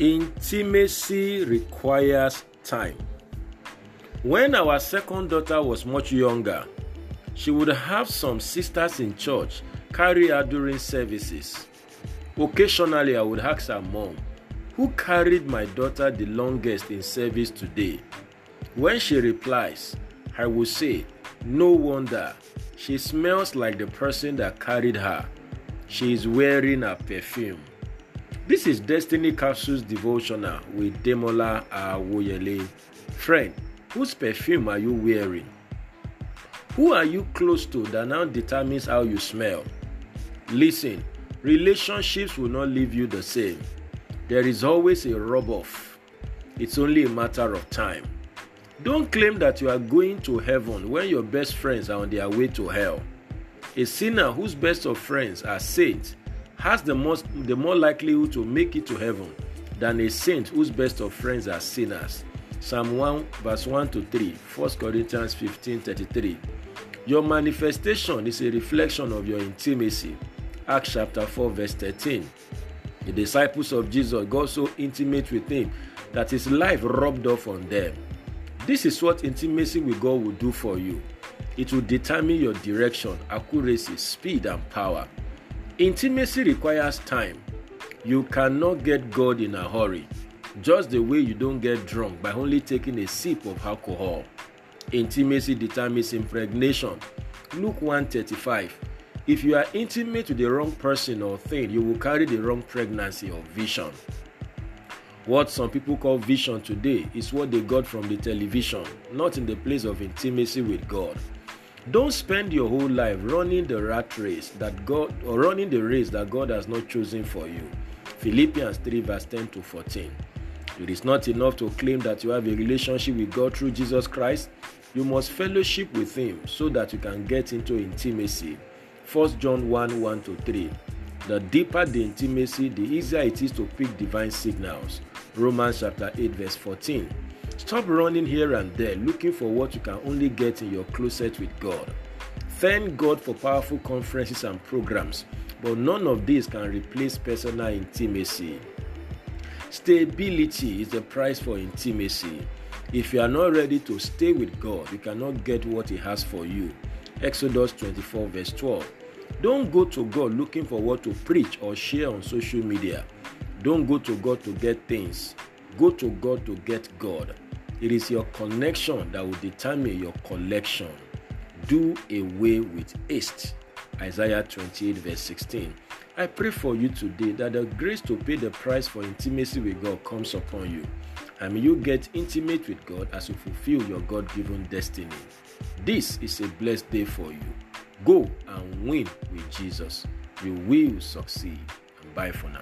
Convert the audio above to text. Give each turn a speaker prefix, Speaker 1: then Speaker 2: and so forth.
Speaker 1: Intimacy requires time. When our second daughter was much younger, she would have some sisters in church carry her during services. Occasionally, I would ask her mom, Who carried my daughter the longest in service today? When she replies, I will say, No wonder, she smells like the person that carried her. She is wearing a perfume. This is Destiny Capsules Devotional with Demola Awoyele. Friend, whose perfume are you wearing? Who are you close to that now determines how you smell? Listen, relationships will not leave you the same. There is always a rub off. It's only a matter of time. Don't claim that you are going to heaven when your best friends are on their way to hell. A sinner whose best of friends are saints has the most the more likelihood to make it to heaven than a saint whose best of friends are sinners. Psalm 1 verse 1 to 3, 1 Corinthians 15 33. Your manifestation is a reflection of your intimacy. Acts chapter 4 verse 13. The disciples of Jesus got so intimate with him that his life rubbed off on them. This is what intimacy with God will do for you. It will determine your direction, accuracy, speed, and power. Intimacy requires time. You cannot get God in a hurry, just the way you don't get drunk by only taking a sip of alcohol. Intimacy determines impregnation. Luke 135. If you are intimate with the wrong person or thing, you will carry the wrong pregnancy or vision. What some people call vision today is what they got from the television, not in the place of intimacy with God. Don't spend your whole life running the rat race that God or running the race that God has not chosen for you. Philippians 3 verse 10 to 14. It is not enough to claim that you have a relationship with God through Jesus Christ. You must fellowship with Him so that you can get into intimacy. 1 John 1 1 to 3. The deeper the intimacy, the easier it is to pick divine signals. Romans chapter 8 verse 14. Stop running here and there looking for what you can only get in your closet with God. Thank God for powerful conferences and programs, but none of these can replace personal intimacy. Stability is the price for intimacy. If you are not ready to stay with God, you cannot get what He has for you. Exodus 24, verse 12. Don't go to God looking for what to preach or share on social media. Don't go to God to get things. Go to God to get God. It is your connection that will determine your collection. Do away with haste. Isaiah 28, verse 16. I pray for you today that the grace to pay the price for intimacy with God comes upon you. And you get intimate with God as you fulfill your God given destiny. This is a blessed day for you. Go and win with Jesus. You will succeed. Bye for now.